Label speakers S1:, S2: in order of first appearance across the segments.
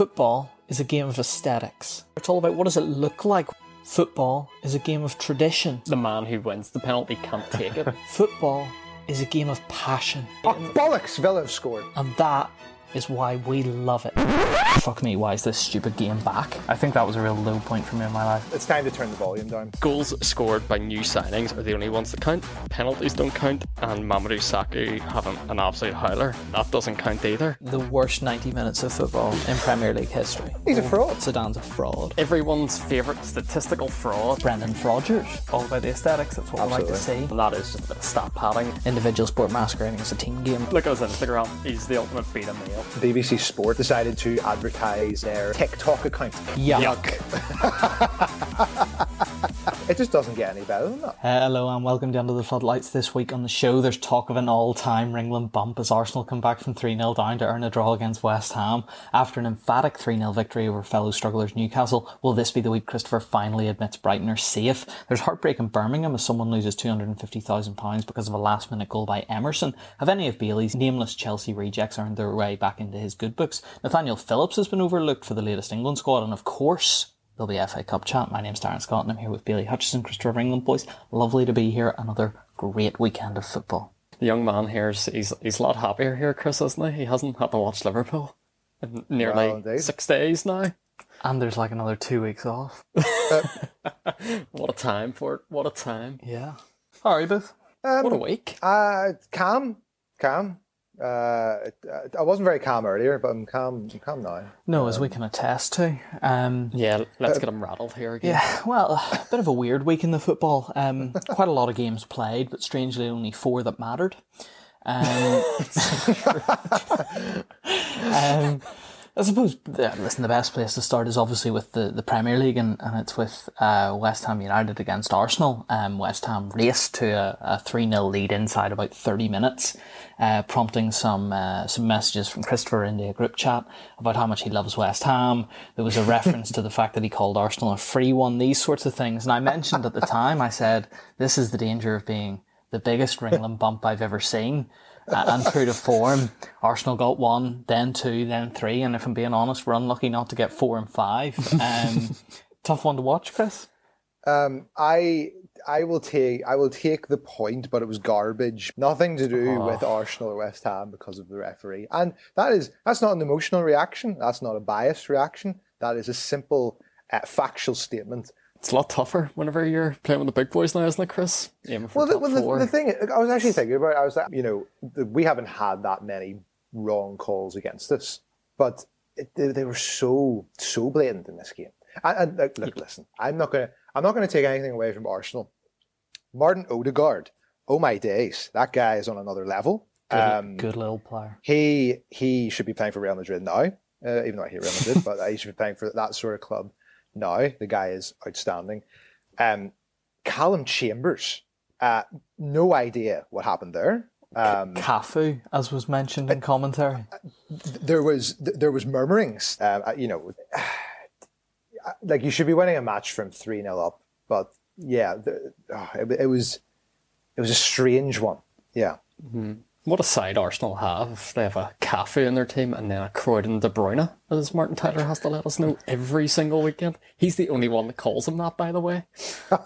S1: Football is a game of aesthetics. It's all about what does it look like. Football is a game of tradition.
S2: The man who wins the penalty can't take it.
S1: Football is a game of passion.
S3: Oh, bollocks! Villa have scored.
S1: And that is why we love it. Fuck me, why is this stupid game back? I think that was a real low point for me in my life.
S3: It's time to turn the volume down.
S2: Goals scored by new signings are the only ones that count. Penalties don't count, and Mamadou Sakho having an absolute howler. That doesn't count either.
S1: The worst 90 minutes of football in Premier League history.
S3: He's a fraud.
S1: Zidane's a fraud.
S2: Everyone's favourite statistical fraud.
S1: Brendan Rodgers, all about the aesthetics, that's what I like to see.
S3: Absolutely.
S2: And that is just a bit of stat padding.
S1: Individual sport masquerading as a team game.
S2: Look at his Instagram. He's the ultimate beta male.
S3: BBC Sport decided to advertise their TikTok account.
S1: Yuck.
S3: It just doesn't get any better than that.
S1: Hello and welcome down to the Floodlights. This week on the show, there's talk of an all-time Ringland bump as Arsenal come back from 3-0 down to earn a draw against West Ham. After an emphatic 3-0 victory over fellow strugglers Newcastle, will this be the week Christopher finally admits Brighton are safe? There's heartbreak in Birmingham as someone loses £250,000 because of a last-minute goal by Emerson. Have any of Bailey's nameless Chelsea rejects earned their way back into his good books? Nathaniel Phillips has been overlooked for the latest England squad, and of course, There'll be FA Cup chat. My name's Darren Scott and I'm here with Bailey Hutchison, Christopher England boys. Lovely to be here. Another great weekend of football.
S2: The young man here, is, he's, he's a lot happier here, Chris, isn't he? He hasn't had to watch Liverpool in nearly
S3: Well,
S2: six days now.
S1: And there's like another two weeks off.
S2: What a time for it. What a time.
S1: Yeah. All right, Booth.
S2: What a week.
S3: Uh, calm, calm. Uh, I wasn't very calm earlier, but I'm calm. I'm calm now.
S1: No, as we can attest to. Um,
S2: Yeah, let's get them rattled here again.
S1: yeah, well, a bit of a weird week in the football. Um, quite a lot of games played, but strangely only four that mattered. I suppose, uh, listen, the best place to start is obviously with the, the Premier League, and, and it's with uh, West Ham United against Arsenal. Um, West Ham raced to a, a 3 0 lead inside about 30 minutes, uh, prompting some uh, some messages from Christopher in the group chat about how much he loves West Ham. There was a reference to the fact that he called Arsenal a free one, these sorts of things. And I mentioned at the time, I said, this is the danger of being the biggest Ringland bump I've ever seen. Uh, and true to form, Arsenal got one, then two, then three, and if I'm being honest, we're unlucky not to get four and five. Um, tough one to watch, Chris.
S3: Um, I I will take I will take the point, but it was garbage. Nothing to do with Arsenal or West Ham because of the referee, and that is that's not an emotional reaction. That's not a biased reaction. That is a simple uh, factual statement.
S2: It's a lot tougher whenever you're playing with the big boys now, isn't it, Chris? Aiming for
S3: Well, the,
S2: top
S3: well the, the thing I was actually thinking about, I was like, you know, the, we haven't had that many wrong calls against us, but it, they, they were so so blatant in this game. And, and look, look, listen, I'm not gonna I'm not gonna take anything away from Arsenal. Martin Odegaard, oh my days, that guy is on another level. Um,
S1: Good little player.
S3: he he should be playing for Real Madrid now, uh, even though I hate Real Madrid, but he should be playing for that sort of club now. The guy is outstanding. Um, Callum Chambers, uh, no idea what happened there. Um,
S1: Cafu, as was mentioned in commentary.
S3: there was there was murmurings. Um, uh, you know, like you should be winning a match from three 0 up, but yeah, the, oh, it, it was it was a strange one. Yeah.
S2: What a side Arsenal have. They have a Cafu in their team and then a Croydon De Bruyne, as Martin Tyler has to let us know every single weekend. He's the only one that calls him that, by the way.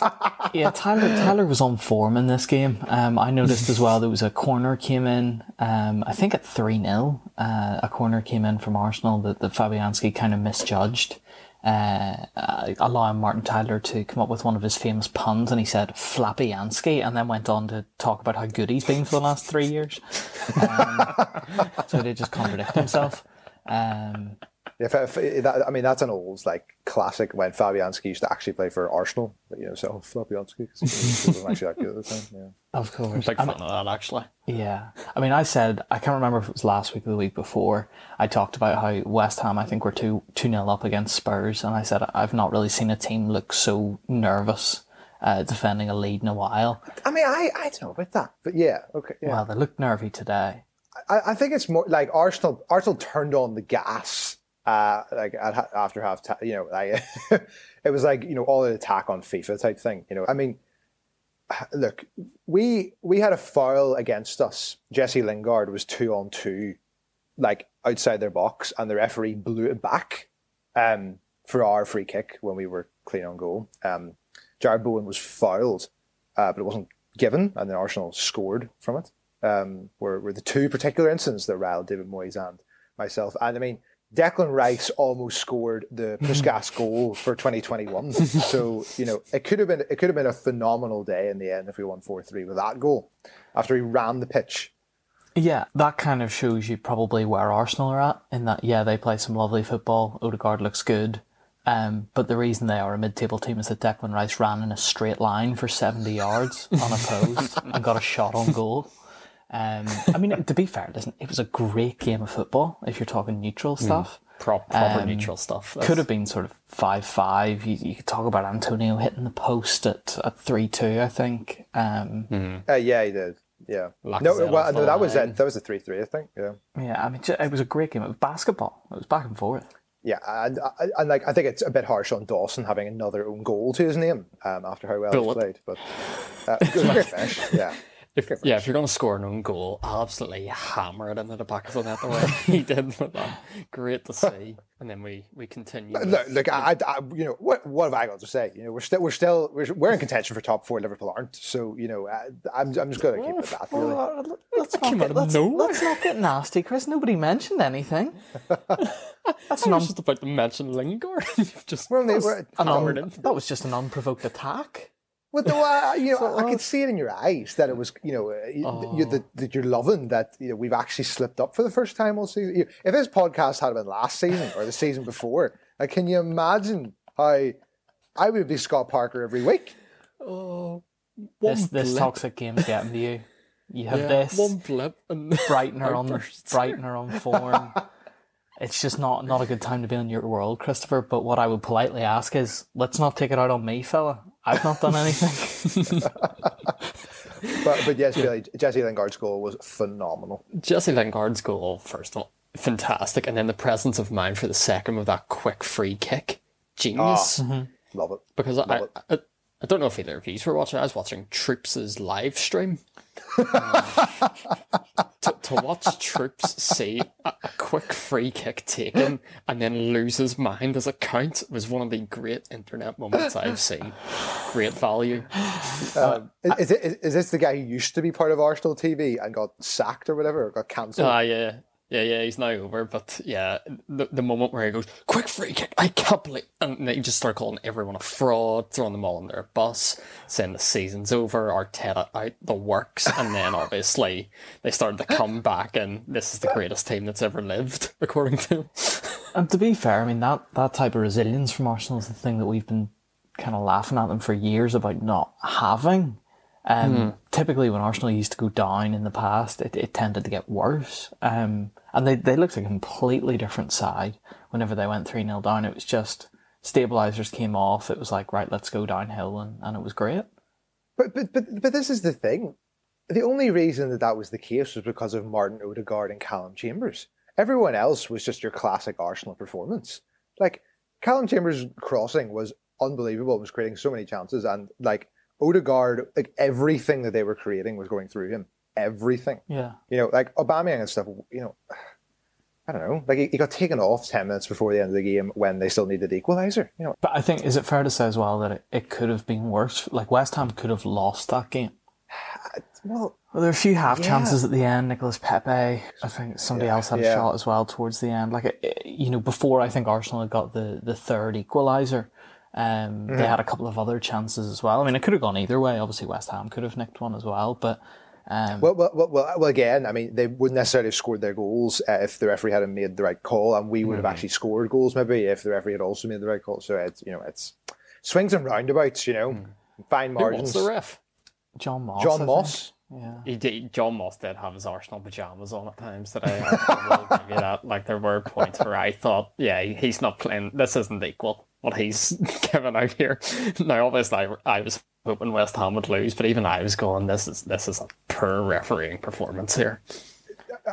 S1: Yeah, Tyler Tyler was on form in this game. Um, I noticed as well there was a corner came in. Um, I think at three 0 uh, a corner came in from Arsenal that, that Fabianski kind of misjudged, uh, uh, allowing Martin Tyler to come up with one of his famous puns, and he said "Flappy-Ansky," and then went on to talk about how good he's been for the last three years. Um, so he did just contradict himself. Um,
S3: If, if, that, I mean, that's an old like classic when Fabianski used to actually play for Arsenal. But, you know, so Fabianski because he wasn't actually that good at the time. Yeah.
S1: of course,
S2: Big fan of that, actually.
S1: Yeah. I mean, I said, I can't remember if it was last week or the week before, I talked about how West Ham, I think, were 2 2 0 up against Spurs. And I said, I've not really seen a team look so nervous uh, defending a lead in a while.
S3: I mean, I, I don't know about that, but yeah, okay. Yeah.
S1: Well, they looked nervy today.
S3: I, I think it's more like Arsenal. Arsenal turned on the gas, uh, like at, after half time. You know, like it was like you know all the attack on FIFA type thing. You know, I mean, look, we we had a foul against us. Jesse Lingard was two on two, like outside their box, and the referee blew it back um, for our free kick when we were clean on goal. Um, Jarrod Bowen was fouled, uh, but it wasn't given, and then Arsenal scored from it. Um, were, were the two particular incidents that riled David Moyes and myself. And I mean, Declan Rice almost scored the Puskas goal for 2021. so you know it could have been it could have been a phenomenal day in the end if we won four three with that goal after he ran the pitch.
S1: Yeah, that kind of shows you probably where Arsenal are at. In that, yeah, they play some lovely football. Odegaard looks good. Um, but the reason they are a mid-table team is that Declan Rice ran in a straight line for 70 yards unopposed and got a shot on goal. Um, I mean, to be fair, listen, it was a great game of football if you're talking neutral stuff.
S2: Pro- proper
S1: Um,
S2: neutral stuff.
S1: Could have been sort of 5-5. You, you could talk about Antonio hitting the post at, at 3-2, I think. Um,
S3: Uh, yeah, he did. Yeah.
S2: Lacazette
S3: no, well, no,
S2: the
S3: that was
S2: line.
S3: it. That was a three three, I think. Yeah.
S1: Yeah, I mean, it was a great game. of basketball. It was back and forth.
S3: Yeah, and, and, and like I think it's a bit harsh on Dawson having another own goal to his name um, after how well
S2: Bullet.
S3: he played, but uh, it was finish. Yeah,
S2: If, yeah, if you're going to score an own goal, absolutely hammer it into the back of the net the way he did with that. Great to see. And then we, we continue. with-
S3: look, look I, I, you know, what, what have I got to say? You know, we're still, we're still, we're, we're in contention for top four. Liverpool aren't, so you know, uh, I'm, I'm just going to keep it at that. Really.
S1: Well, let's, not get, let's, let's not get nasty, Chris. Nobody mentioned anything. That's
S2: I was just about to mention Lingard. You've just
S3: We're only, we're,
S1: an
S2: hammered
S1: un- that was just an unprovoked attack.
S3: Well, the, uh, you know, I could see it in your eyes that it was, you know, uh, you, you, that, that you're loving that you know we've actually slipped up for the first time all season. You- If this podcast had been last season or the season before, like, can you imagine how I would be Scott Parker every week?
S2: Oh, one
S1: This this toxic game's getting to you. You have
S2: Yeah,
S1: this
S2: one blip and
S1: brightener on
S2: outbursts.
S1: brightener on form. It's just not not a good time to be in your world, Christopher. But what I would politely ask is, let's not take it out on me, fella. I've not done anything.
S3: But but yes, Billy, Jesse Lingard's goal was phenomenal.
S2: Jesse Lingard's goal, first of all, fantastic. And then the presence of mind for the second with that quick free kick. Genius.
S3: Ah, love it.
S2: because I,
S3: Love
S2: I, I don't know if either of you were watching. I was watching Troopz' live stream. to, to watch Troopz see a, a quick free kick taken and then lose his mind as a count was one of the great internet moments I've seen. Great value.
S3: Um, is, is, it, is this the guy who used to be part of Arsenal TV and got sacked or whatever, or got cancelled?
S2: Ah, yeah. Yeah, yeah, he's now over, but yeah, the, the moment where he goes, quick free kick, I can't believe, and they just start calling everyone a fraud, throwing them all on their bus, saying the season's over, Arteta out the works, and then obviously they started to come back, and this is the greatest team that's ever lived, according to him.
S1: And to be fair, I mean that that type of resilience from Arsenal is the thing that we've been kind of laughing at them for years about not having. Um, Typically, when Arsenal used to go down in the past, it, it tended to get worse. Um, and they, they looked a completely different side whenever they went 3 0 down. It was just stabilizers came off. It was like, right, let's go downhill. And, and it was great.
S3: But, but but but this is the thing. The only reason that that was the case was because of Martin Odegaard and Callum Chambers. Everyone else was just your classic Arsenal performance. Like Callum Chambers' crossing was unbelievable. It was creating so many chances, and like Odegaard, like everything that they were creating was going through him. Everything.
S1: Yeah.
S3: You know, like Aubameyang and stuff. You know, I don't know. Like he, he got taken off ten minutes before the end of the game when they still needed the equaliser. You know,
S1: But I think, is it fair to say as well that it, it could have been worse? Like West Ham could have lost that game.
S3: well,
S1: Well, there were a few half
S3: Yeah.
S1: chances at the end. Nicholas Pepe, I think somebody else had a shot as well towards the end. Like, it- it- you know, before I think Arsenal had got the, the third equaliser, um,
S3: Mm-hmm.
S1: they had a couple of other chances as well. I mean, it could have gone either way. Obviously, West Ham could have nicked one as well, but um,
S3: Well, well, well, well, again, I mean, they wouldn't necessarily have scored their goals uh, if the referee hadn't made the right call, and we would have actually scored goals maybe if the referee had also made the right call. So it's you know, it's swings and roundabouts, you know, fine
S2: Who was
S3: margins.
S2: the ref?
S1: John Moss.
S3: John. Moss.
S1: Yeah.
S2: He did, John Moss did have his Arsenal pajamas on at times today. I, will give you that. Like there were points where I thought, yeah, he- he's not playing. This isn't equal what he's giving out here. Now, obviously, I, I was hoping West Ham would lose, but even I was going, this is this is a poor refereeing performance here.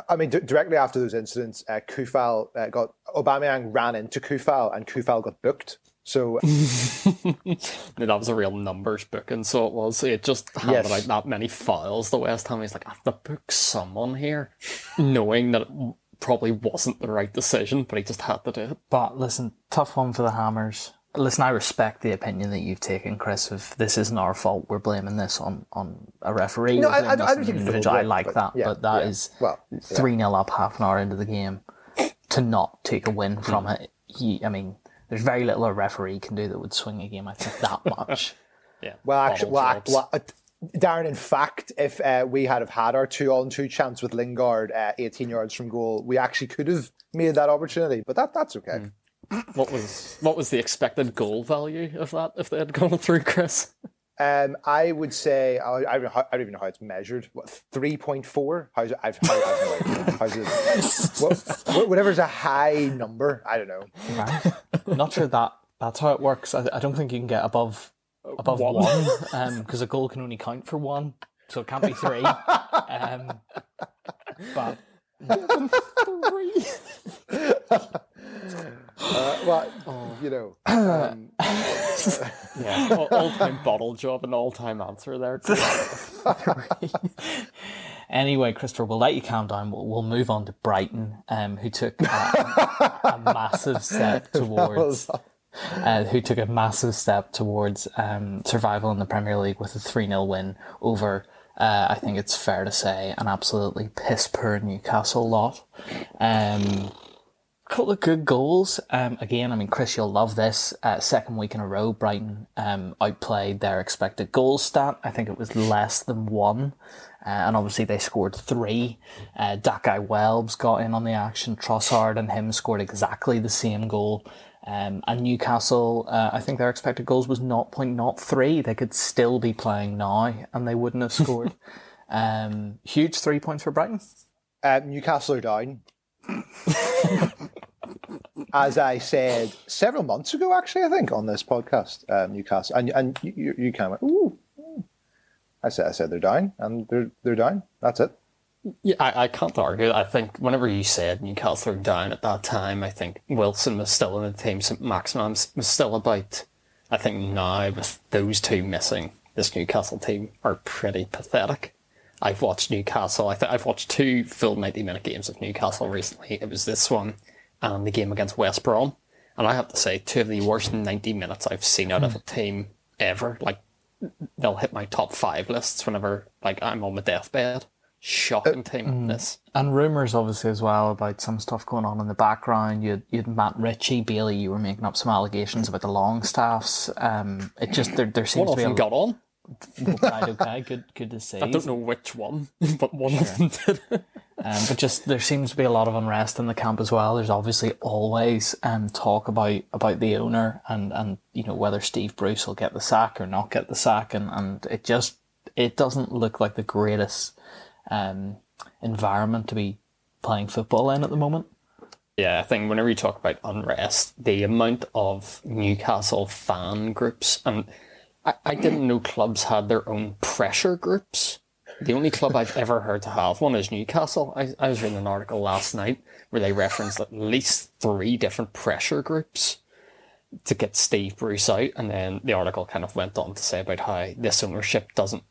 S3: I mean, d- directly after those incidents, uh, Coufal uh, got Aubameyang ran into Coufal, and Coufal got booked. So
S2: Now, uh, that was a real numbers book, and so it was. It just handed
S3: Yes.
S2: out that many files. The West Ham is like, I have to book someone here, knowing that it probably wasn't the right decision, but he just had to do it.
S1: But listen, tough one for the Hammers. Listen, I respect the opinion that you've taken, Chris. Of this isn't our fault. We're blaming this on, on a referee.
S3: No, I- I- I don't think it's
S1: individual. I like
S3: blame,
S1: that,
S3: but yeah,
S1: but that
S3: yeah.
S1: is
S3: Well, yeah.
S1: three 0 up half an hour into the game to not take a win from it. He, I mean, there's very little a referee can do that would swing a game. I think that much.
S2: Yeah.
S3: Well, actually, well,
S2: jobs.
S3: well, uh, Darren, in fact, if uh, we had have had our two on two chance with Lingard uh, 18 yards from goal, we actually could have made that opportunity. But that that's okay.
S2: What was what was the expected goal value of that if they had gone through, Chris?
S3: Um, I would say I, I, don't know how- I don't even know how it's measured. What three point four? How's it? I've, how, I've no idea. How's it? What, what- whatever's a high number. I don't know.
S1: Right? Not sure that that's how it works. I, I don't think you can get above above
S2: One.
S1: one because a goal can only count for one, so it can't be three. um, but
S3: Uh, well,
S2: Oh.
S3: you know. Um,
S2: Yeah, all time bottle job and all time answer there.
S1: anyway, Christopher, we'll let you calm down. We'll, we'll move on to Brighton, um, who took a, a massive step towards. Uh, who took a massive step towards um, survival in the Premier League with a 3 0 win over, uh, I think it's fair to say, an absolutely piss poor Newcastle lot. Um, couple of good goals. Um, again, I mean, Chris, you'll love this. Uh, second week in a row, Brighton um, outplayed their expected goal stat. I think it was less than one. Uh, and obviously they scored three. Uh, that guy Welbs got in on the action. Trossard and him scored exactly the same goal. Um, and Newcastle, uh, I think their expected goals was 0.03. They could still be playing now and they wouldn't have scored. um, huge three points for Brighton.
S3: Uh, Newcastle are down. As I said several months ago, actually, I think on this podcast, um, Newcastle, and and you, you, kind of went, ooh. ooh." I said, I said they're down, and they're they're down. That's it.
S2: Yeah, I, I can't argue. I think whenever you said Newcastle were down at that time, I think Wilson was still in the team. St. Maximin was still about. I think now with those two missing, this Newcastle team are pretty pathetic. I've watched Newcastle. I think I've watched two full ninety-minute games of Newcastle recently. It was this one and the game against West Brom, and I have to say, two of the worst ninety minutes I've seen out of a hmm. team ever. Like they'll hit my top five lists whenever like I'm on my deathbed. Shocking uh, team. Hmm. This.
S1: And rumours, obviously, as well about some stuff going on in the background. You had, you had Matt Ritchie, Bailey. You were making up some allegations about the Longstaffs. Um, it just there, there seems
S2: One
S1: to be a
S2: got on.
S1: Okay, good, good to see.
S2: I don't know which one, but one of them did.
S1: Um, but just there seems to be a lot of unrest in the camp as well. There's obviously always um, talk about about the owner and and you know whether Steve Bruce will get the sack or not get the sack, and and it just it doesn't look like the greatest um, environment to be playing football in at the moment.
S2: Yeah, I think whenever you talk about unrest, the amount of Newcastle fan groups, and I, I didn't know clubs had their own pressure groups. The only club I've ever heard to have one is Newcastle. I, I was reading an article last night where they referenced at least three different pressure groups to get Steve Bruce out, and then the article kind of went on to say about how this ownership doesn't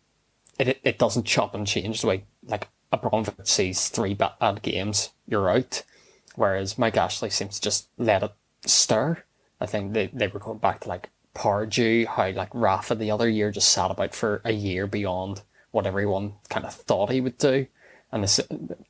S2: it it, doesn't chop and change the way like Abramovich sees three bad games, you're out. Whereas Mike Ashley seems to just let it stir. I think they, they were going back to like Pardew, how like Rafa the other year just sat about for a year beyond what everyone kind of thought he would do. And this,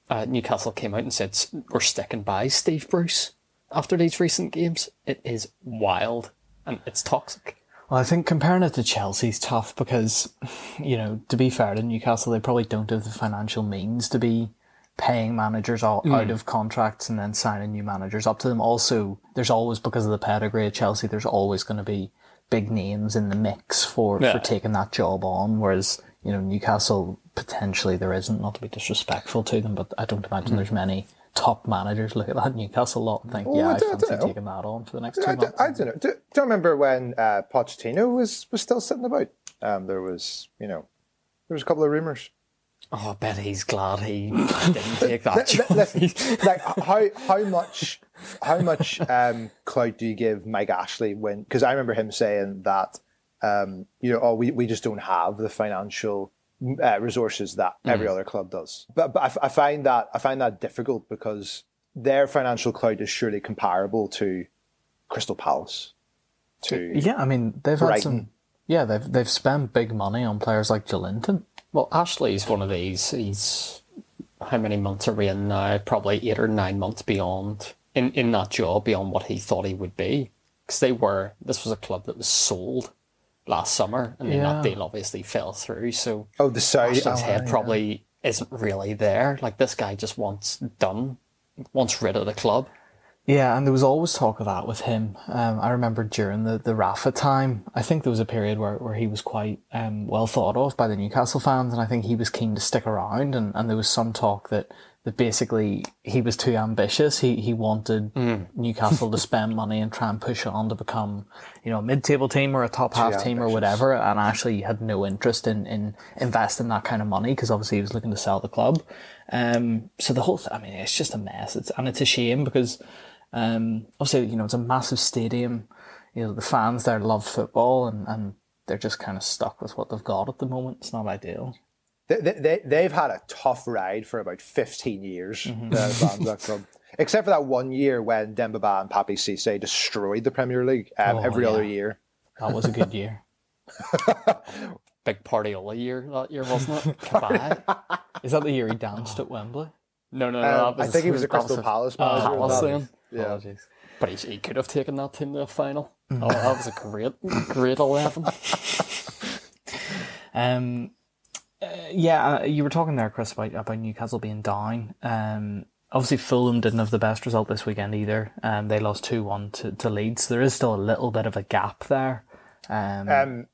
S2: uh, Newcastle came out and said, we're sticking by Steve Bruce after these recent games. It is wild and it's toxic.
S1: Well, I think comparing it to Chelsea's tough because, you know, to be fair to Newcastle, they probably don't have the financial means to be paying managers all, out of contracts and then signing new managers up to them. Also, there's always, because of the pedigree of Chelsea, there's always going to be big names in the mix for,
S2: Yeah.
S1: for taking that job on. Whereas, you know, Newcastle, potentially there isn't, not to be disrespectful to them, but I don't imagine there's many top managers look at that Newcastle lot and think,
S3: Well,
S1: yeah,
S3: I
S1: I
S3: I
S1: fancy
S3: know.
S1: taking that on for the next two
S3: I,
S1: months.
S3: I don't know. Do, do you remember when uh, Pochettino was was still sitting about? Um, there was, you know, there was a couple of rumors.
S2: Oh, I bet he's glad he didn't take that job.
S3: Listen, like how how much how much um, clout do you give Mike Ashley when? Because I remember him saying that um, you know, oh, we, we just don't have the financial uh, resources that every other club does. But but I, I find that I find that difficult because their financial clout is surely comparable to Crystal Palace. To
S1: Yeah, I mean they've had some. Yeah, they've they've spent big money on players like Joelinton.
S2: Well, Ashley's one of these. He's how many months are we in now? Probably eight or nine months beyond in in that job beyond what he thought he would be. Because they were. This was a club that was sold last summer, and then
S1: Yeah.
S2: that deal obviously fell through. So
S3: oh the Saudi
S2: Ashley's
S3: oh,
S2: head
S3: yeah.
S2: probably isn't really there. Like this guy just wants done, wants rid of the club.
S1: Yeah, and there was always talk of that with him. Um, I remember during the, the Rafa time, I think there was a period where, where he was quite um, well thought of by the Newcastle fans, and I think he was keen to stick around. And, and there was some talk that, that basically he was too ambitious. He he wanted Newcastle to spend money and try and push on to become, you know, a mid-table team or a top half team or whatever. And actually, had no interest in in investing that kind of money because obviously he was looking to sell the club. Um, so the whole, th- I mean, it's just a mess. It's and it's a shame because. Um, obviously, you know, it's a massive stadium. You know, the fans there love football and, and they're just kind of stuck with what they've got at the moment. It's not ideal.
S3: They, they, they, they've had a tough ride for about 15 years,
S1: Mm-hmm.
S3: the fans club. Except for that one year when Demba Ba and Papiss Cisse destroyed the Premier League um,
S1: Oh,
S3: every other year.
S1: That was a good year.
S2: Big Pardiola year that year, wasn't it? Goodbye.
S1: Is that the year he danced at Wembley?
S2: No, no, no.
S3: Um,
S2: that
S3: I think he was a Crystal
S2: a-
S3: Palace
S2: uh,
S3: manager.
S2: Palace
S3: that-
S2: then.
S3: Yeah.
S1: Apologies.
S2: But he, he could have taken that team to the final.
S3: Mm.
S2: Oh, that was a great, great 11.
S1: Um, uh, yeah, uh, you were talking there, Chris, about, about Newcastle being down. Um, obviously, Fulham didn't have the best result this weekend either. Um, they lost 2 1 to, to Leeds. There is still a little bit of a gap there. Um,
S3: Um,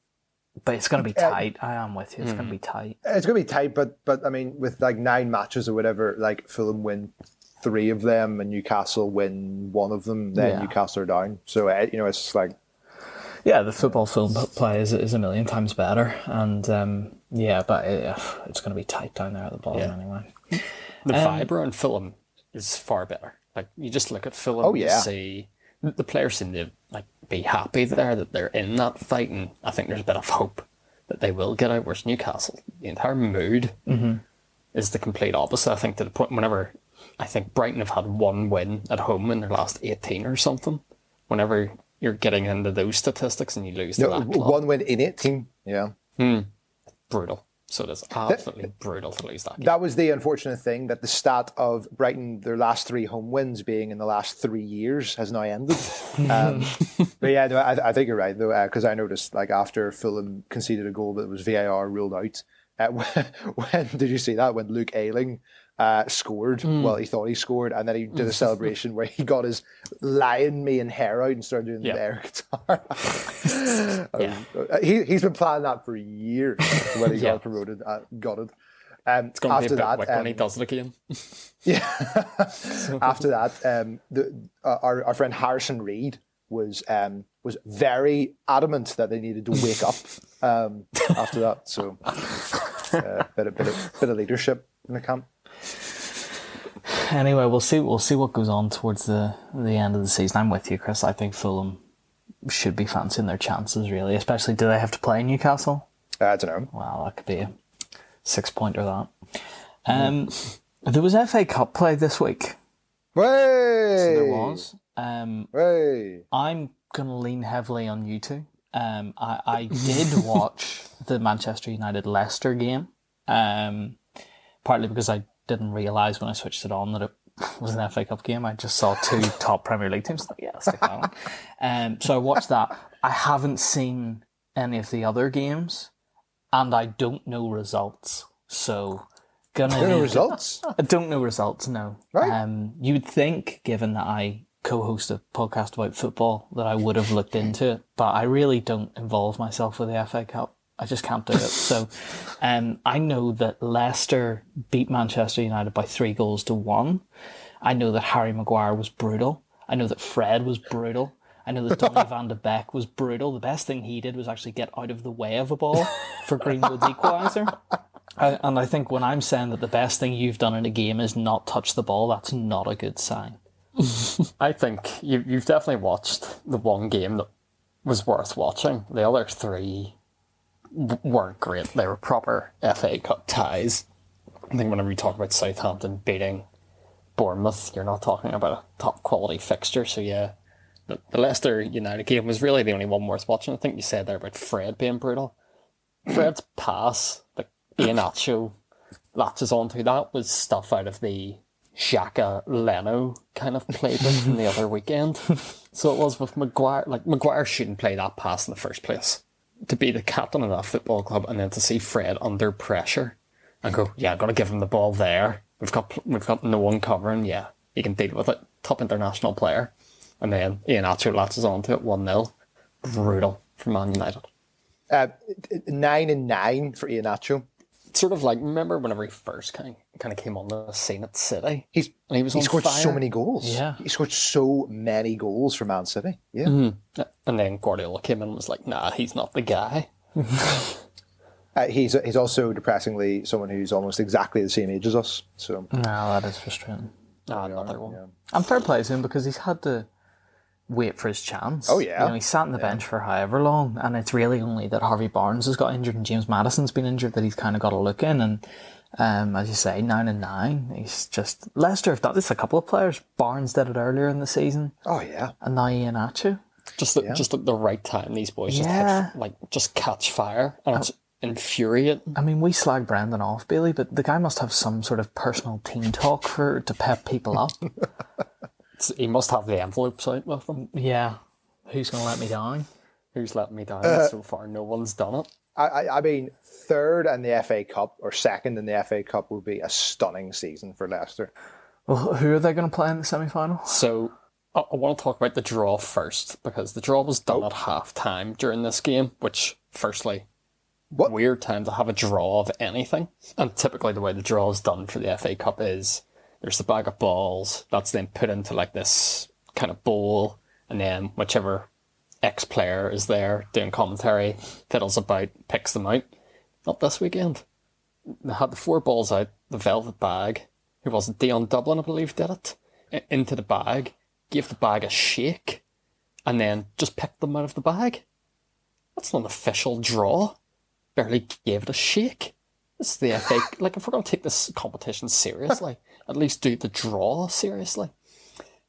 S1: but it's going to be tight. I am with you. It's going to be tight.
S3: it's going to be tight, but but I mean, with like nine matches or whatever, like Fulham win three of them and Newcastle win one of them, then
S1: Yeah.
S3: Newcastle are down. So, uh, you know, it's like,
S1: Yeah, the football film play is, is a million times better, and um, yeah, but it, it's going to be tight down there at the bottom
S2: Yeah.
S1: anyway.
S2: The
S1: Um,
S2: vibe around Fulham is far better. Like you just look at Fulham,
S3: Oh,
S2: you
S3: yeah.
S2: see the players seem to like be happy there that they're in that fight, and I think there's a bit of hope that they will get out. Whereas Newcastle, the entire mood
S1: Mm-hmm.
S2: is the complete opposite. I think to the point whenever I think Brighton have had one win at home in their last eighteen or something. Whenever you're getting into those statistics and you lose to
S3: no,
S2: that
S3: one win in 18. Yeah.
S2: brutal. So it is absolutely brutal to lose that. Game.
S3: That was the unfortunate thing that the stat of Brighton, their last three home wins being in the last three years, has now ended. Um, but yeah, no, I, I think you're right though, because I noticed like after Fulham conceded a goal that was VAR ruled out. Uh, when, when did you see that? When Luke Ayling uh, scored, well, he thought he scored, and then he did a celebration where he got his lion mane hair out and started doing
S2: Yeah.
S3: the air guitar.
S2: Yeah.
S3: Uh, he, he's been planning that for years when he
S2: Yeah.
S3: got promoted. Uh, got it. Um,
S2: It's going to be a bit
S3: that,
S2: wick when he
S3: um,
S2: does it again.
S3: yeah. After that, um, the, uh, our, our friend Harrison Reed was um, was very adamant that they needed to wake up um, after that. So, uh, bit, of, bit, of, bit of leadership in the camp.
S1: Anyway, we'll see. We'll see what goes on towards the the end of the season. I'm with you, Chris. I think Fulham should be fancying their chances, really. Especially, do they have to play Newcastle?
S3: Uh, I don't know.
S1: Well, that could be a six pointer. That. Um, there was FA Cup play this week.
S3: Way!
S1: There was. Um,
S3: Way!
S1: I'm going to lean heavily on you two. Um, I, I did watch the Manchester United Leicester game, um, partly because I didn't realise when I switched it on that it was an FA Cup game. I just saw two top Premier League teams. Thought, yeah, stick that on. Um, so I watched that. I haven't seen any of the other games, and I don't know results. So, gonna
S3: no
S1: need-
S3: results.
S1: I don't know results, no.
S3: Right.
S1: Um, you would think, given that I co-host a podcast about football, that I would have looked into it, but I really don't involve myself with the FA Cup. I just can't do it. So, um, I know that Leicester beat Manchester United by three goals to one. I know that Harry Maguire was brutal. I know that Fred was brutal. I know that Donny van de Beek was brutal. The best thing he did was actually get out of the way of a ball for Greenwood's equaliser. I, and I think when I'm saying that the best thing you've done in a game is not touch the ball, that's not a good sign.
S2: I think you, you've definitely watched the one game that was worth watching. The other three weren't great. They were proper FA Cup ties. I think whenever we talk about Southampton beating Bournemouth, you're not talking about a top quality fixture. So yeah, the, the Leicester United game was really the only one worth watching. I think you said there about Fred being brutal. Fred's pass, the Iheanacho latches onto that was stuff out of the Xhaka Leno kind of playbook from the other weekend. So it was with Maguire. Like Maguire shouldn't play that pass in the first place. To be the captain of that football club and then to see Fred under pressure and go, yeah, I'm gonna give him the ball there. We've got we've got no one covering. Yeah, he can deal with it. Top international player. And then Iheanacho latches onto it one 0 Brutal for Man United.
S3: Uh, nine and nine for Ian Iheanacho.
S2: Sort of like remember whenever he first kind of, kind of came on the scene at City.
S3: He's
S2: and he was
S3: he
S2: on
S3: scored
S2: fire.
S3: so many goals.
S1: Yeah.
S3: he scored so many goals for Man City. Yeah,
S2: Mm-hmm. And then Guardiola came in and was like, "Nah, he's not the guy."
S3: uh, he's he's also depressingly someone who's almost exactly the same age as us. So
S1: No, that is frustrating.
S2: Ah, another one.
S3: yeah.
S1: I'm fair play to him because he's had to wait for his chance.
S3: Oh, yeah.
S1: You know, he sat on the bench for however long, and it's really only that Harvey Barnes has got injured and James Maddison's been injured that he's kind of got to look in. And um, as you say, nine and nine, he's just Leicester have done this. A couple of players, Barnes did it earlier in the season,
S3: oh yeah,
S1: and now Iheanacho.
S2: Just the, just at the right time, these boys just
S1: Yeah.
S2: hit, like just catch fire, and it's infuriating.
S1: I mean, we slag Brendan off, Bailey, but the guy must have some sort of personal team talk for to pep people up.
S2: It's- he must have the envelopes out with him.
S1: yeah, who's going to let me down?
S2: Who's letting me down
S3: Uh,
S2: so far? No one's done it.
S3: I, I I mean third in the FA Cup or second in the FA Cup would be a stunning season for Leicester.
S1: Well, who are they going to play in the semi final?
S2: So I, I want to talk about the draw first because the draw was done at half time during this game, which, firstly,
S3: What?
S2: weird time to have a draw of anything. And typically, the way the draw is done for the FA Cup is there's the bag of balls that's then put into like this kind of bowl, and then whichever ex player is there doing commentary fiddles about, picks them out. Not this weekend. They had the four balls out, the velvet bag. It? Dion Dublin, I believe, did it. Into the bag, gave the bag a shake, and then just picked them out of the bag. That's not an official draw. Barely gave it a shake. This is the FA. like, if we're going to take this competition seriously, at least do the draw seriously.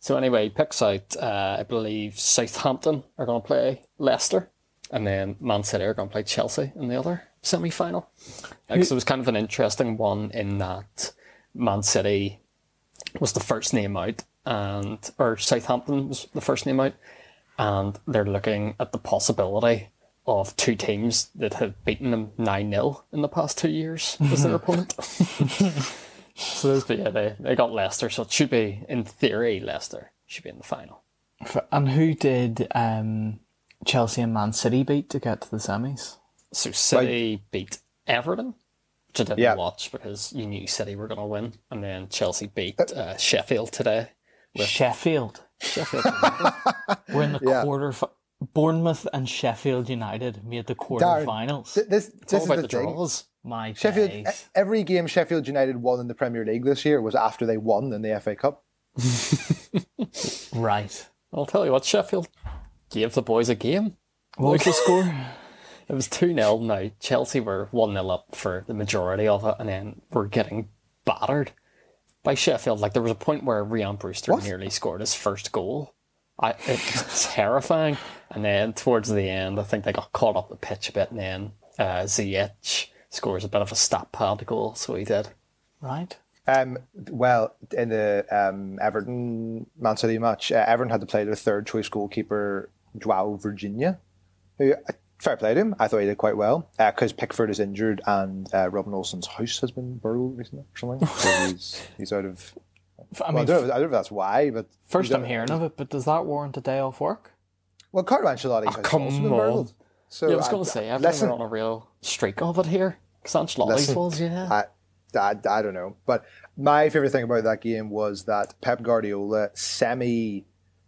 S2: So anyway, he picks out, uh, I believe, Southampton are going to play Leicester, and then Man City are going to play Chelsea in the other semi-final. Because it was kind of an interesting one in that Man City was the first name out, and or Southampton was the first name out, and they're looking at the possibility of two teams that have beaten them nine 0 in the past two years as their opponent. so there's the, yeah, they they got Leicester, so it should be in theory Leicester should be in the final.
S1: And who did um, Chelsea and Man City beat to get to the semis?
S2: So City beat Everton, which I didn't
S3: Yeah.
S2: watch because you knew City were going to win, and then Chelsea beat uh, Sheffield today.
S1: Sheffield.
S2: Sheffield.
S1: We're in the
S3: Yeah.
S1: quarter. Fi- Bournemouth and Sheffield United made the quarterfinals.
S3: Th- This
S2: it's
S3: this is
S2: about
S3: the
S2: the
S3: thing.
S2: draws.
S1: My
S3: Sheffield.
S1: days.
S3: Every game Sheffield United won in the Premier League this year was after they won in the FA Cup.
S1: Right.
S2: I'll tell you what, Sheffield gave the boys a game.
S1: What was the score?
S2: It was 2 0 now. Chelsea were 1 0 up for the majority of it, and then were getting battered by Sheffield. Like, there was a point where Rian Brewster
S3: What?
S2: nearly scored his first goal. I, it's terrifying. And then towards the end, I think they got caught up the pitch a bit, and then uh, Ziyech scores a bit of a stat pad goal, so he did.
S1: Right.
S3: Um, well, in the um, Everton Man City match, uh, Everton had to play their third choice goalkeeper, Joao Virginia, who, uh, fair play to him, I thought he did quite well, because Pickford is injured and uh, Robin Olsen's house has been burgled recently or something. So he's, he's out of.
S1: I
S3: Well, I don't, know, I don't know if that's why, but.
S1: first I'm hearing of it, but does that warrant a day off work?
S3: Well, Carlo Ancelotti's house
S2: come
S3: also been burgled. So
S2: Yeah, I was going to say, Everton
S3: listen,
S2: are on a real streak of it here. Because was, yeah.
S3: I, I, I don't know. But my favorite thing about that game was that Pep Guardiola semi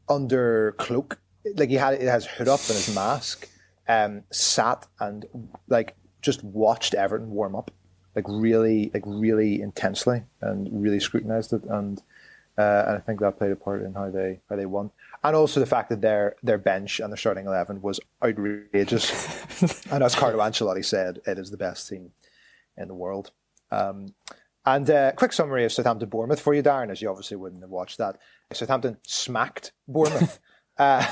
S3: under cloak, like he had it has hood up and his mask, um, sat and like just watched Everton warm up, like really, like really intensely and really scrutinized it. And uh, and I think that played a part in how they how they won. And also the fact that their their bench and their starting eleven was outrageous. and as Carlo Ancelotti said, it is the best team in the world. Um, And uh, quick summary of Southampton Bournemouth for you, Darren, as you obviously wouldn't have watched that. Southampton smacked Bournemouth. uh,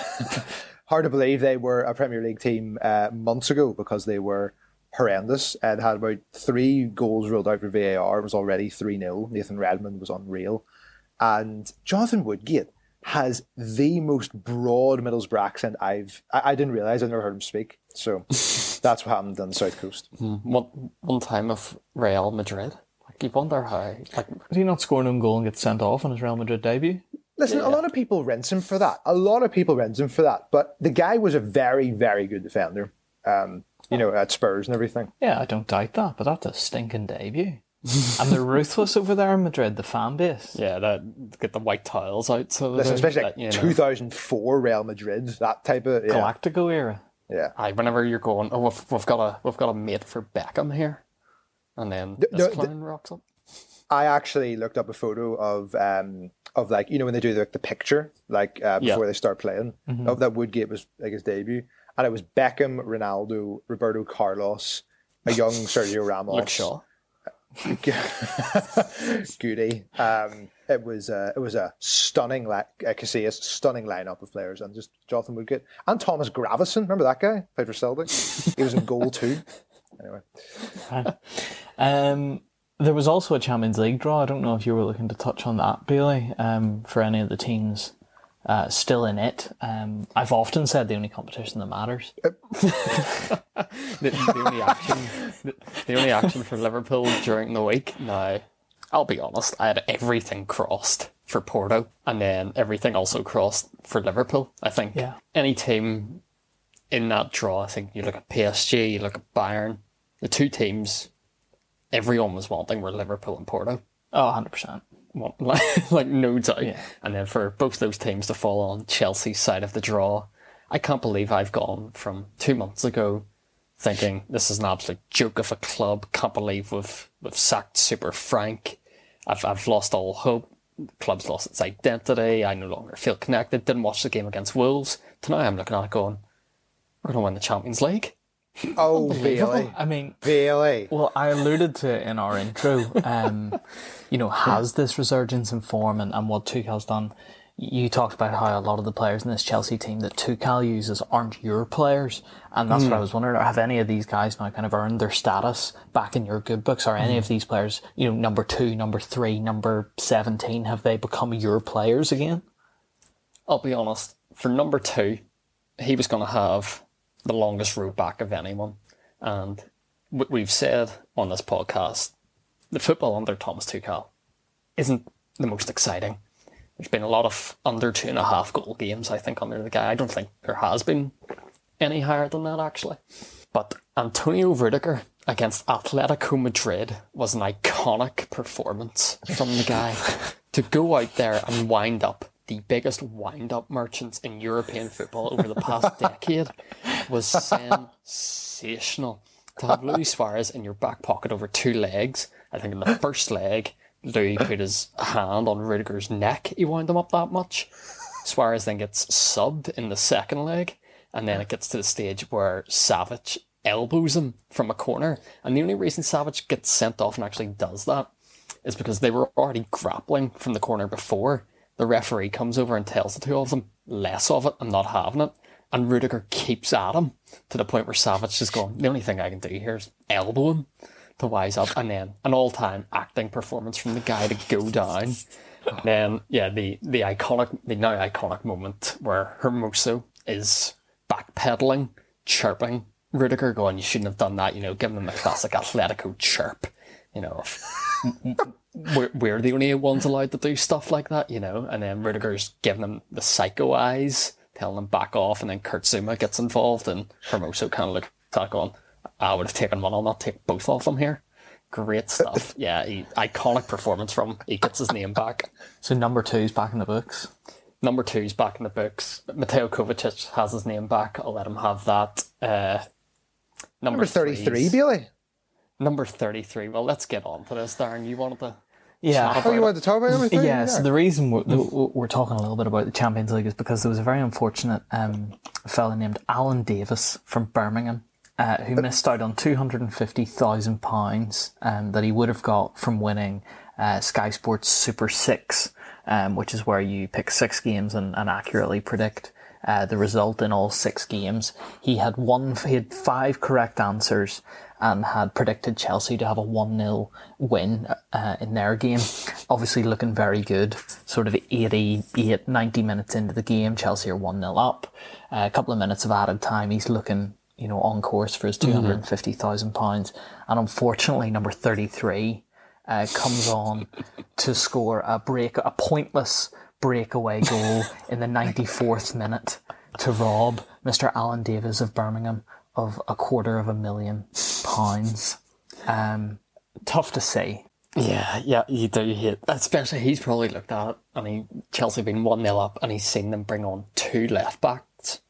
S3: hard to believe they were a Premier League team uh, months ago because they were horrendous and had about three goals ruled out for VAR. It was already 3 0. Nathan Redmond was unreal. And Jonathan Woodgate has the most broad Middlesbrough accent I've. I, I didn't realise, I've never heard him speak. So that's what happened on the South Coast.
S2: One, one time of Real Madrid. Like, you wonder how. Like,
S1: Did he not score an own goal and get sent off on his Real Madrid debut?
S3: Listen, a lot of people rinse him for that. A lot of people rinse him for that. But the guy was a very, very good defender. Um, you know, at Spurs and everything.
S1: Yeah, I don't doubt that, but that's a stinking debut. And they're ruthless over there in Madrid, the fan base.
S2: yeah, that get the white tiles out. So
S3: Listen,
S2: that-
S3: especially
S2: that,
S3: like
S2: you know.
S3: 2004 Real Madrid, that type of yeah,
S1: Galactico era.
S3: yeah.
S2: Aye, whenever you're going, oh, we've, we've got a we've got a mate for Beckham here, and then
S3: The-
S2: this
S3: the-
S2: clown rocks up.
S3: I actually looked up a photo of um of like you know when they do the, the picture like uh,
S2: Yeah.
S3: before they start playing of that Woodgate was like his debut and it was Beckham, Ronaldo, Roberto Carlos, a young Sergio Ramos,
S2: Luke Shaw.
S3: Goody. Um, it was uh, it was a stunning li- uh, Casillas, stunning lineup of players, and just Jonathan Woodgate and Thomas Gravesen. Remember that guy played for Celtic? he was in goal too. Anyway,
S1: Um, there was also a Champions League draw. I don't know if you were looking to touch on that, Bailey, um, for any of the teams uh, still in it. Um, I've often said the only competition that matters.
S2: The, the only action, the, the only action for Liverpool during the week. Now, I'll be honest, I had everything crossed for Porto, and then everything also crossed for Liverpool. I think
S1: Yeah.
S2: any team in that draw, I think you look at PSG, you look at Bayern, the two teams everyone was wanting were Liverpool and Porto.
S1: Oh, 100%.
S2: Well, like, like no doubt.
S1: Yeah.
S2: And then for both those teams to fall on Chelsea's side of the draw, I can't believe I've gone from two months ago thinking this is an absolute joke of a club. Can't believe we've we've sacked Super Frank. I've I've lost all hope. The club's lost its identity. I no longer feel connected. Didn't watch the game against Wolves. Tonight I'm looking at it going, we're to win the Champions League.
S3: Oh Bailey,
S1: I mean,
S3: Bailey.
S1: Well, I alluded to it in our intro. Um, you know, has this resurgence in form and, and what Tuchel's done? You talked about how a lot of the players in this Chelsea team that Tuchel uses aren't your players, and that's what I was wondering. Have any of these guys now kind of earned their status back in your good books? Are any of these players, you know, number two, number three, number seventeen, have they become your players again?
S2: I'll be honest, for number two, he was going to have the longest road back of anyone. And what we've said on this podcast, the football under Thomas Tuchel isn't the most exciting. There's been a lot of under two and a half goal games, I think, under the guy. I don't think there has been any higher than that, actually. But Antonio Rudiger against Atletico Madrid was an iconic performance from the guy. to go out there and wind up the biggest wind up merchants in European football over the past decade was sensational. To have Luis Suarez in your back pocket over two legs, I think in the first leg, Louis put his hand on Rudiger's neck, he wound him up that much. Suarez then gets subbed in the second leg, and then it gets to the stage where Savić elbows him from a corner. And the only reason Savić gets sent off and actually does that is because they were already grappling from the corner before. The referee comes over and tells the two of them, less of it, I'm not having it. And Rudiger keeps at him to the point where Savić is going, the only thing I can do here is elbow him to wise up. And then an all time acting performance from the guy to go down. And then, yeah, the, the iconic, the now iconic moment where Hermoso is backpedaling, chirping Rudiger, going, you shouldn't have done that, you know, giving him the classic Atletico chirp, you know, we're, we're the only ones allowed to do stuff like that, you know. And then Rudiger's giving him the psycho eyes, telling him back off, and then Kurt Zouma gets involved, and Hermoso kind of looks at on. I would have taken one, I'll not take both of them here. Great stuff. Yeah, he, iconic performance from him. He gets his name back.
S1: So number two's back in the books.
S2: Number two's back in the books. Mateo Kovacic has his name back. I'll let him have that. Uh, number,
S3: Number 33,
S2: three's-
S3: Bailey.
S2: Number 33. Well, let's get on to this, Darren. You wanted to.
S1: Yeah.
S3: Oh, you wanted to talk about everything?
S1: Yeah, so the reason we're, we're talking a little bit about the Champions League is because there was a very unfortunate um, fellow named Alan Davis from Birmingham uh, who missed out on two hundred and fifty thousand pounds um, that he would have got from winning uh, Sky Sports Super Six, um, which is where you pick six games and, and accurately predict uh, the result in all six games. He had one, he had five correct answers and had predicted Chelsea to have a 1-0 win uh, in their game. Obviously looking very good. Sort of 88, 90 minutes into the game, Chelsea are 1-0 up. Uh, a couple of minutes of added time, he's looking, you know, on course for his £250,000. pounds. And unfortunately, number 33 uh, comes on to score a break, a pointless breakaway goal in the 94th minute to rob Mr. Alan Davis of Birmingham of a quarter of a million pounds. Um, tough to say.
S2: Yeah, yeah, you do hate. Especially he's probably looked at it and he Chelsea been one 0 up and he's seen them bring on two left backs.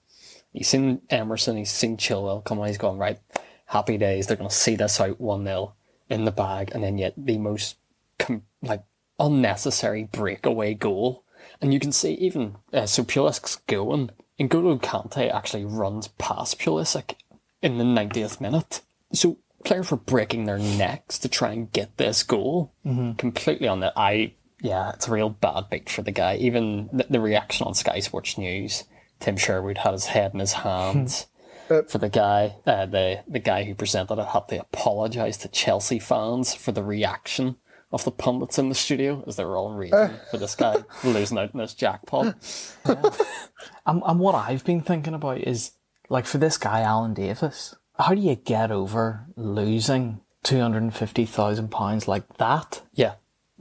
S2: He's seen Emerson, he's seen Chilwell come on. He's gone right. Happy days. They're going to see this out one 0 in the bag, and then yet the most com- like unnecessary breakaway goal. And you can see even uh, so Pulisic's going. And N'Golo Kante actually runs past Pulisic in the 90th minute. So players were breaking their necks to try and get this goal. Mm-hmm. Completely on the I yeah, it's a real bad beat for the guy. Even the, the reaction on Sky Sports News, Tim Sherwood had his head in his hands. for the guy, uh, the the guy who presented it had to apologise to Chelsea fans for the reaction of the pundits in the studio as they were all raging for this guy losing out in this jackpot.
S1: And, and what I've been thinking about is, like, for this guy, Alan Davis, how do you get over losing £250,000 like that?
S2: Yeah,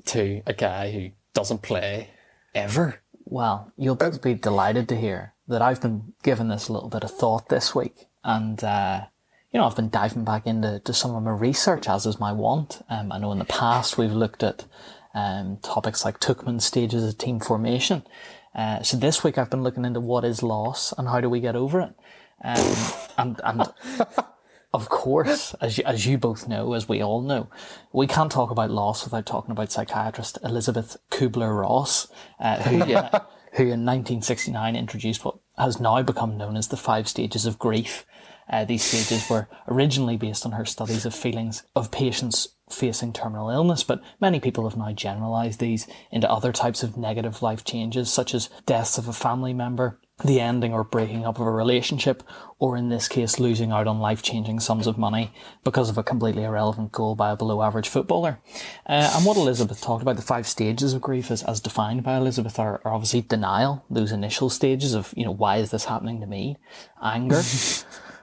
S2: to a guy who doesn't play ever.
S1: Well, you'll be delighted to hear that I've been giving this a little bit of thought this week. And, uh, you know, I've been diving back into to some of my research, as is my want. Um, I know in the past we've looked at um, topics like Tuckman's stages of team formation. Uh, so this week I've been looking into what is loss and how do we get over it. Um, and, and of course, as you, as you both know, as we all know, we can't talk about loss without talking about psychiatrist Elizabeth Kubler-Ross, uh, who, uh, who in 1969 introduced what has now become known as the five stages of grief. Uh, these stages were originally based on her studies of feelings of patients facing terminal illness, but many people have now generalized these into other types of negative life changes, such as deaths of a family member, the ending or breaking up of a relationship, or in this case, losing out on life changing sums of money because of a completely irrelevant goal by a below average footballer. Uh, and what Elizabeth talked about, the five stages of grief as, as defined by Elizabeth are, are obviously denial, those initial stages of, you know, why is this happening to me? Anger.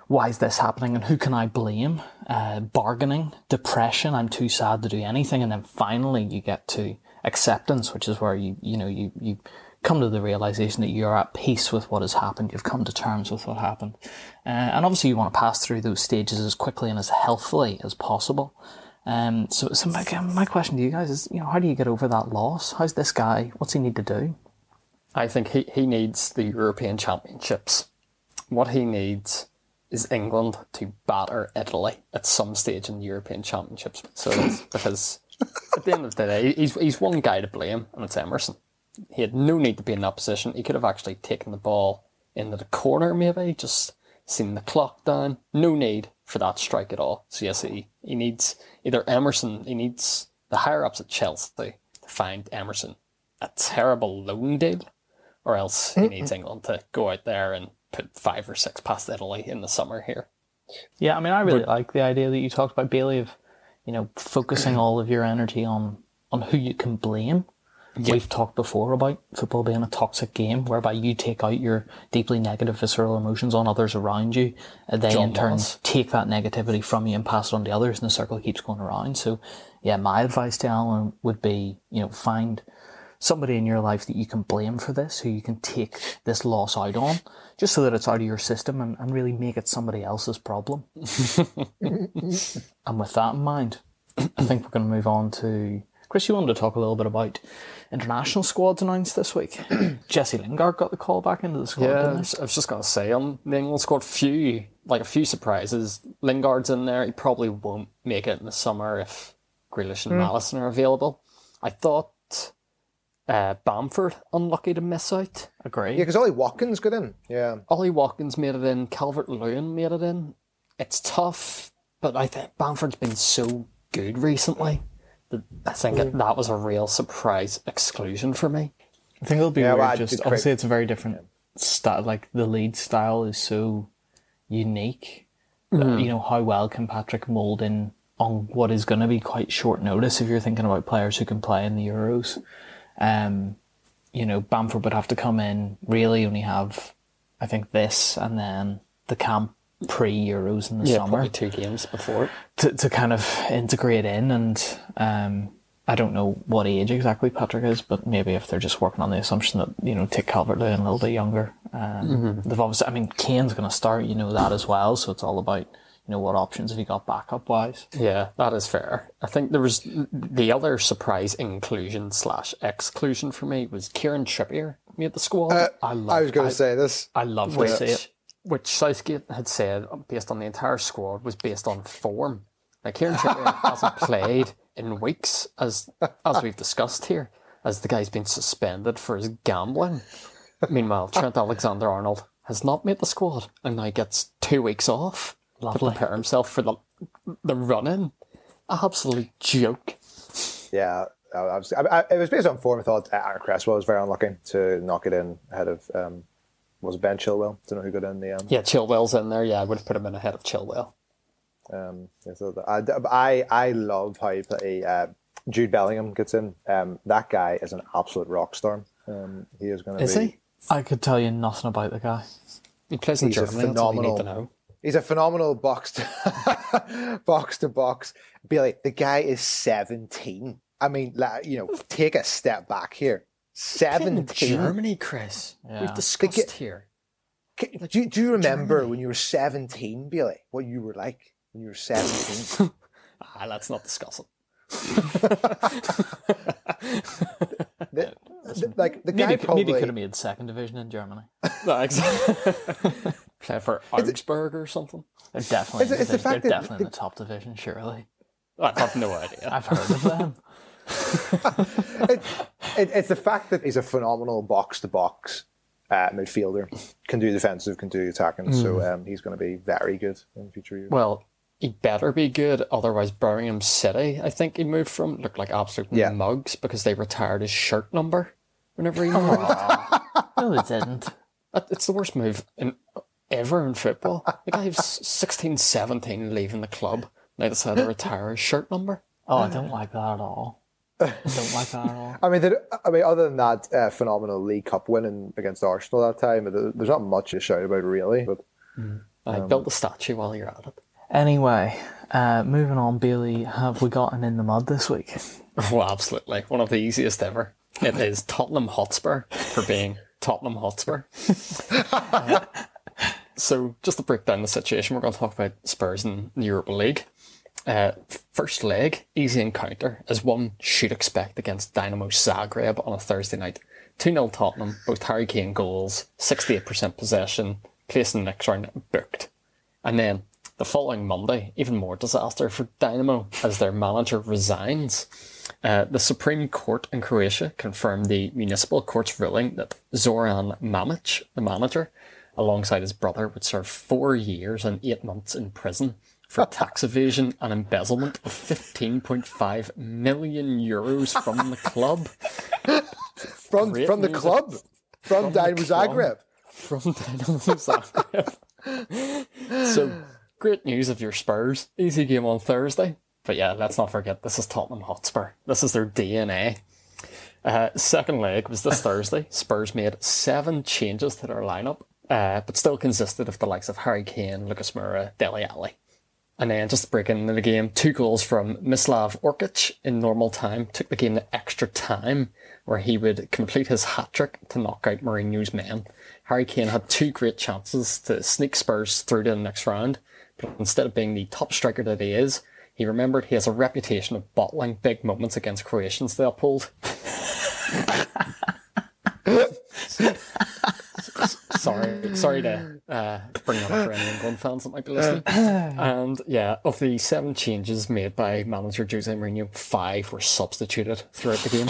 S1: why is this happening and who can I blame? Uh, bargaining, depression, I'm too sad to do anything. And then finally you get to acceptance, which is where you, you know, you, you come to the realization that you're at peace with what has happened. You've come to terms with what happened. Uh, and obviously you want to pass through those stages as quickly and as healthily as possible. Um, so, so my, my question to you guys is, you know, how do you get over that loss? How's this guy? What's he need to do?
S2: I think he, he needs the European Championships. What he needs is England to batter Italy at some stage in the European Championships. So because at the end of the day, he's he's one guy to blame, and it's Emerson. He had no need to be in that position. He could have actually taken the ball into the corner, maybe just seen the clock down. No need for that strike at all. So yes, he, he needs either Emerson. He needs the higher ups at Chelsea to find Emerson a terrible loan deal, or else he mm-hmm. needs England to go out there and put five or six past Italy in the summer here.
S1: Yeah, I mean, I really but, like the idea that you talked about, Bailey, of you know focusing all of your energy on on who you can blame. We've talked before about football being a toxic game, whereby you take out your deeply negative visceral emotions on others around you, and they John in turn take that negativity from you and pass it on to others, and the circle keeps going around. So, yeah, my advice to Alan would be, you know, find somebody in your life that you can blame for this, who you can take this loss out on, just so that it's out of your system and, and really make it somebody else's problem. and with that in mind, I think we're going to move on to Chris. You wanted to talk a little bit about international squads announced this week. Jesse Lingard got the call back into the squad.
S2: Yeah, I was just going to say on the England squad, few like a few surprises. Lingard's in there. He probably won't make it in the summer if Grealish and mm. Maddison are available. I thought uh, Bamford unlucky to miss out.
S1: Agree.
S3: Yeah, because Ollie Watkins got in. Yeah.
S2: Ollie Watkins made it in. Calvert Lewin made it in. it's tough, but I think Bamford's been so good recently that I think it, that was a real surprise exclusion for me.
S1: I think it'll be
S3: Yeah,
S1: weird.
S3: well, I
S1: just
S3: did
S1: obviously, it's a very different style. Like the Leeds style is so unique. that, You know how well can Patrick mold in on what is going to be quite short notice if you're thinking about players who can play in the Euros. Um, you know, Bamford would have to come in really only have, I think this and then the camp pre Euros in the
S2: Yeah,
S1: summer
S2: probably two games before.
S1: to, to kind of integrate in and um, I don't know what age exactly Patrick is, but maybe if they're just working on the assumption that, you know, take Calvert Lewin a little bit younger. Um, They've obviously, I mean, Kane's going to start, you know that as well, so it's all about, you know, what options have you got backup wise.
S2: Yeah, that is fair. I think there was the other surprise inclusion slash exclusion for me was Kieran Trippier made the squad.
S1: I love
S3: I was going to say this.
S1: I love to
S2: which,
S1: see it.
S2: Which Southgate had said, based on the entire squad, was based on form. Now, Kieran Trippier hasn't played in weeks, as as we've discussed here, as the guy's been suspended for his gambling. Meanwhile, Trent Alexander-Arnold has not made the squad and now gets two weeks off
S1: Lovely.
S2: to prepare himself for the the run-in. Absolute joke.
S3: Yeah, I, I was, I, I, it was based on form. I thought Aaron Cresswell was very unlucky to knock it in ahead of um, was it Ben Chilwell? Don't know who got in the um,
S2: Yeah, Chilwell's in there. Yeah, I would have put him in ahead of Chilwell.
S3: Um, yeah, so the- I, I, I love how you play. Uh, Jude Bellingham gets in. Um, that guy is an absolute rock star. Um, he is going to
S2: Is
S3: be.
S2: he?
S1: I could tell you nothing about the guy.
S2: He plays in
S3: He's a
S2: Germany. That's all you need to
S3: phenomenal-
S2: know.
S3: He's a phenomenal box to box to box. Billy, the guy is seventeen. I mean, like, you know, take a step back here.
S2: In
S3: Seventeen.
S2: Germany, Chris.
S1: Yeah.
S2: We've discussed
S3: Get-
S2: here.
S3: K- Do, you- do you remember when you were seventeen, Billy? What you were like when you were seventeen?
S2: Ah, let's not discuss it.
S3: The- the- like the guy
S1: Maybe,
S3: probably.
S1: maybe could have made second division in Germany.
S2: No, exactly. Play for Augsburg or something.
S1: They're definitely,
S3: It's- it's the
S1: they're,
S3: fact
S1: they're
S3: that
S1: definitely in
S3: the-
S1: the top division, surely.
S2: I have no idea.
S1: I've heard of them.
S3: it, it, it's the fact that he's a phenomenal box to box midfielder, can do defensive, can do attacking. So um, he's going to be very good in future years.
S2: Well, he better be good, otherwise Birmingham City, I think he moved from, looked like absolute
S3: Yeah.
S2: mugs because they retired his shirt number whenever he moved.
S1: No, they didn't.
S2: It's the worst move in, ever in football. The guy was 16, 17 leaving the club. Now decided to retire his shirt number.
S1: Oh, I don't like that at all. I don't like that at all.
S3: I mean, there- I mean, other than that uh, phenomenal League Cup winning against Arsenal that time, there's not much to shout about really. But
S2: I built the statue while you're at it.
S1: Anyway, uh, moving on, Bailey, have we gotten in the mud this week?
S2: Oh, absolutely. One of the easiest ever. It is Tottenham Hotspur for being Tottenham Hotspur. Uh, so, just to break down the situation, we're going to talk about Spurs in the Europa League. Uh, first leg, easy encounter, as one should expect against Dynamo Zagreb on a Thursday night. 2 0 Tottenham, both Harry Kane goals, 68% possession, place in the next round booked. And then the following Monday, even more disaster for Dynamo as their manager resigns. Uh, the Supreme Court in Croatia confirmed the municipal court's ruling that Zoran Mamic, the manager, alongside his brother, would serve four years and eight months in prison for tax evasion and embezzlement of 15.5 million euros from the club.
S3: from
S2: Great
S3: from the
S2: news.
S3: club, from, Dynamo. Zagreb.
S2: from Dynamo Zagreb. so, great news of your Spurs. Easy game on Thursday. But yeah, let's not forget this is Tottenham Hotspur. This is their DNA. Uh, second leg was this Thursday. Spurs made seven changes to their lineup, uh, but still consisted of the likes of Harry Kane, Lucas Moura, Dele Alli. And then just breaking break into the game, two goals from Mislav Oršić in normal time took the game to extra time, where he would complete his hat trick to knock out Mourinho's men. Harry Kane had two great chances to sneak Spurs through to the next round, but instead of being the top striker that he is, he remembered he has a reputation of bottling big moments against Croatians to uphold. sorry, sorry to uh, bring that up for any England fans that might be listening. And yeah, of the seven changes made by manager Jose Mourinho, five were substituted throughout the game.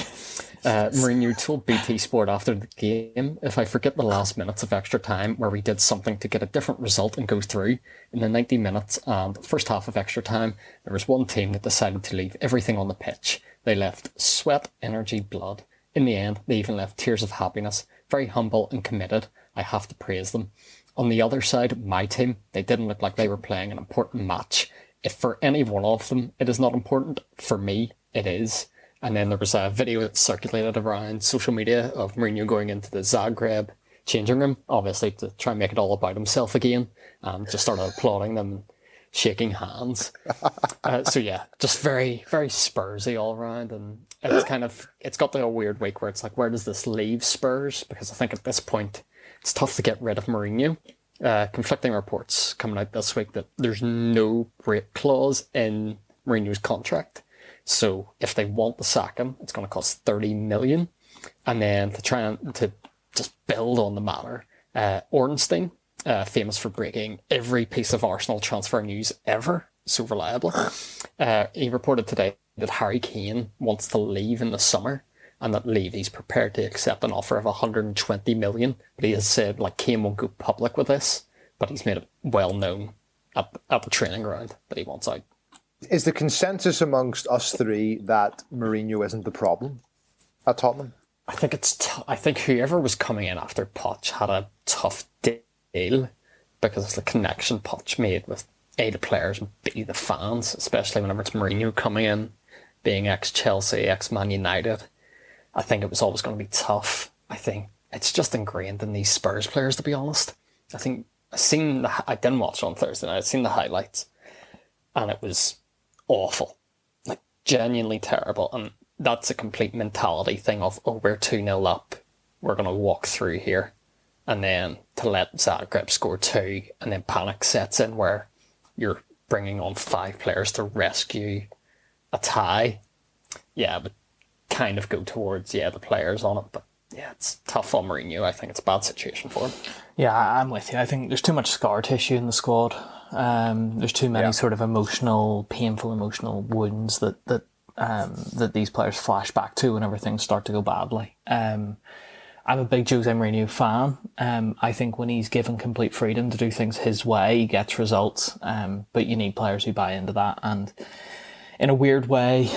S2: Uh, Mourinho told BT Sport after the game, if I forget the last minutes of extra time where we did something to get a different result and go through, in the 90 minutes and first half of extra time, there was one team that decided to leave everything on the pitch. They left sweat, energy, blood. In the end, they even left tears of happiness. Very humble and committed. I have to praise them. On the other side, my team, they didn't look like they were playing an important match. If for any one of them it is not important, for me, it is. And then there was a video that circulated around social media of Mourinho going into the Zagreb changing room, obviously to try and make it all about himself again, and just started applauding them shaking hands. uh, so yeah, just very, very Spursy all around, and it's kind of it's got like a weird week where it's like, where does this leave Spurs? Because I think at this point it's tough to get rid of Mourinho. Uh, conflicting reports coming out this week that there's no break clause in Mourinho's contract. So if they want to sack him, it's going to cost 30 million. And then to try and to just build on the matter, uh, Ornstein, uh, famous for breaking every piece of Arsenal transfer news ever so reliably, uh, he reported today that Harry Kane wants to leave in the summer and that Levy's prepared to accept an offer of 120 million. But he has said, like, Kane won't go public with this, but he's made it well known at, at the training ground that he wants out.
S3: Is the consensus amongst us three that Mourinho isn't the problem at Tottenham?
S2: I think it's. T- I think whoever was coming in after Poch had a tough deal because of the connection Poch made with A the players and B the fans, especially whenever it's Mourinho coming in, being ex Chelsea, ex Man United. I think it was always going to be tough. I think it's just ingrained in these Spurs players, to be honest. I think I seen the. I didn't watch on Thursday night. I seen the highlights, and it was awful, like genuinely terrible. And that's a complete mentality thing of, oh, we're 2 0 up, we're going to walk through here. And then to let Zagreb score two, and then panic sets in where you're bringing on five players to rescue a tie. Yeah, but kind of go towards, yeah, the players on it. But yeah, it's tough on Mourinho. I think it's a bad situation for him.
S1: Yeah, I'm with you. I think there's too much scar tissue in the squad. Um, there's too many
S3: Yeah.
S1: sort of emotional, painful emotional wounds that that um, that these players flash back to whenever things start to go badly. Um, I'm a big Jose Mourinho fan. Um, I think when he's given complete freedom to do things his way, he gets results. Um, but you need players who buy into that. And in a weird way,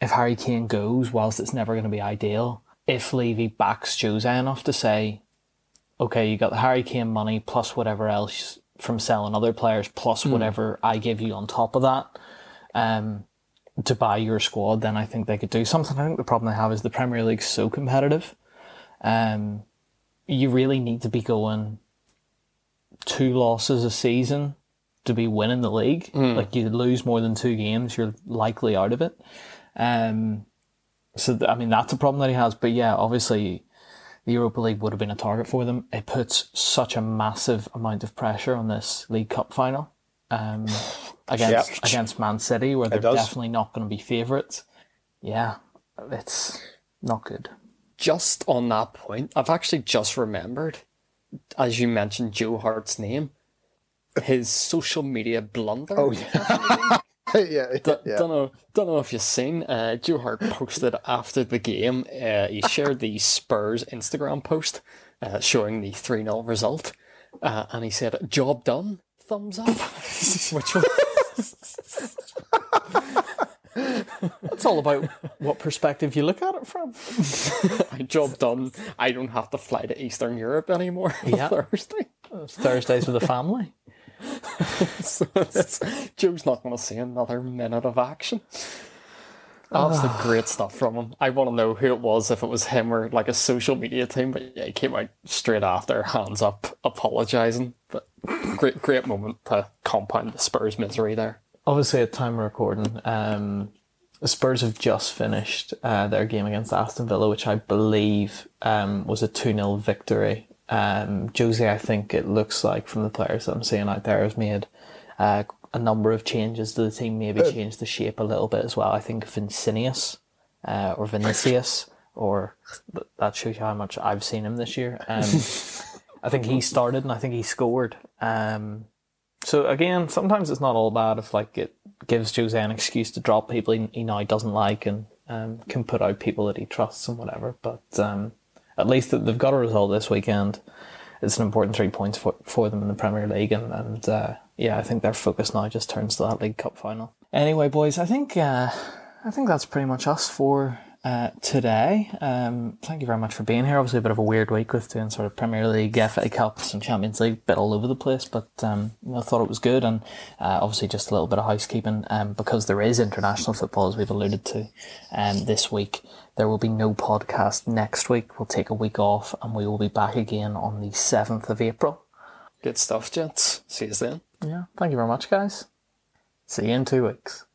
S1: if Harry Kane goes, whilst it's never going to be ideal, if Levy backs Jose enough to say, okay, you got the Harry Kane money plus whatever else from selling other players plus whatever I give you on top of that, um, to buy your squad, then I think they could do something. I think the problem they have is the Premier League's so competitive. Um, you really need to be going two losses a season to be winning the league. Like you lose more than two games, you're likely out of it. Um, so th- I mean that's a problem that he has. But yeah, obviously the Europa League would have been a target for them. It puts such a massive amount of pressure on this League Cup final um, against against Man City, where they're definitely not going to be favourites. Yeah, it's not good.
S2: Just on that point, I've actually just remembered, as you mentioned Joe Hart's name, his social media blunder.
S3: Oh yeah, yeah,
S2: D-
S3: yeah.
S2: Don't know. Don't know if you've seen. Uh, Joe Hart posted after the game. Uh, he shared the Spurs Instagram post uh, showing the three 0 result, uh, and he said, "Job done." Thumbs up. Which was
S1: It's all about what perspective you look at it from.
S2: job done. I don't have to fly to Eastern Europe anymore
S1: Yeah.
S2: Thursday.
S1: Thursdays with the family.
S2: So it's- Joe's not going to see another minute of action. Absolute ah. great stuff from him. I want to know who it was, if it was him or like a social media team. But yeah, he came out straight after, hands up, apologising. But great, great moment to compound the Spurs misery there.
S1: Obviously, at time of recording, um, the Spurs have just finished uh, their game against Aston Villa, which I believe um, was a 2 0 victory. Um, Josie, I think it looks like from the players that I'm seeing out there, has made uh, a number of changes to the team, maybe changed the shape a little bit as well. I think Vincinius uh, or Vinicius, or that shows you how much I've seen him this year. Um, I think he started and I think he scored. Um, so again, sometimes it's not all bad if like it gives Jose an excuse to drop people he, he now doesn't like and um, can put out people that he trusts and whatever. But um, at least they've got a result this weekend. It's an important three points for, for them in the Premier League, and, and uh, yeah, I think their focus now just turns to that League Cup final. Anyway, boys, I think uh, I think that's pretty much us for uh, today. Um, thank you very much for being here. Obviously, a bit of a weird week with doing sort of Premier League, FA Cups, and Champions League, bit all over the place. But um, I thought it was good, and uh, obviously just a little bit of housekeeping um, because there is international football, as we've alluded to, um, this week. There will be no podcast next week. We'll take a week off, and we will be back again on the seventh of April.
S2: Good stuff, gents. See you then.
S1: Yeah. Thank you very much, guys. See you in two weeks.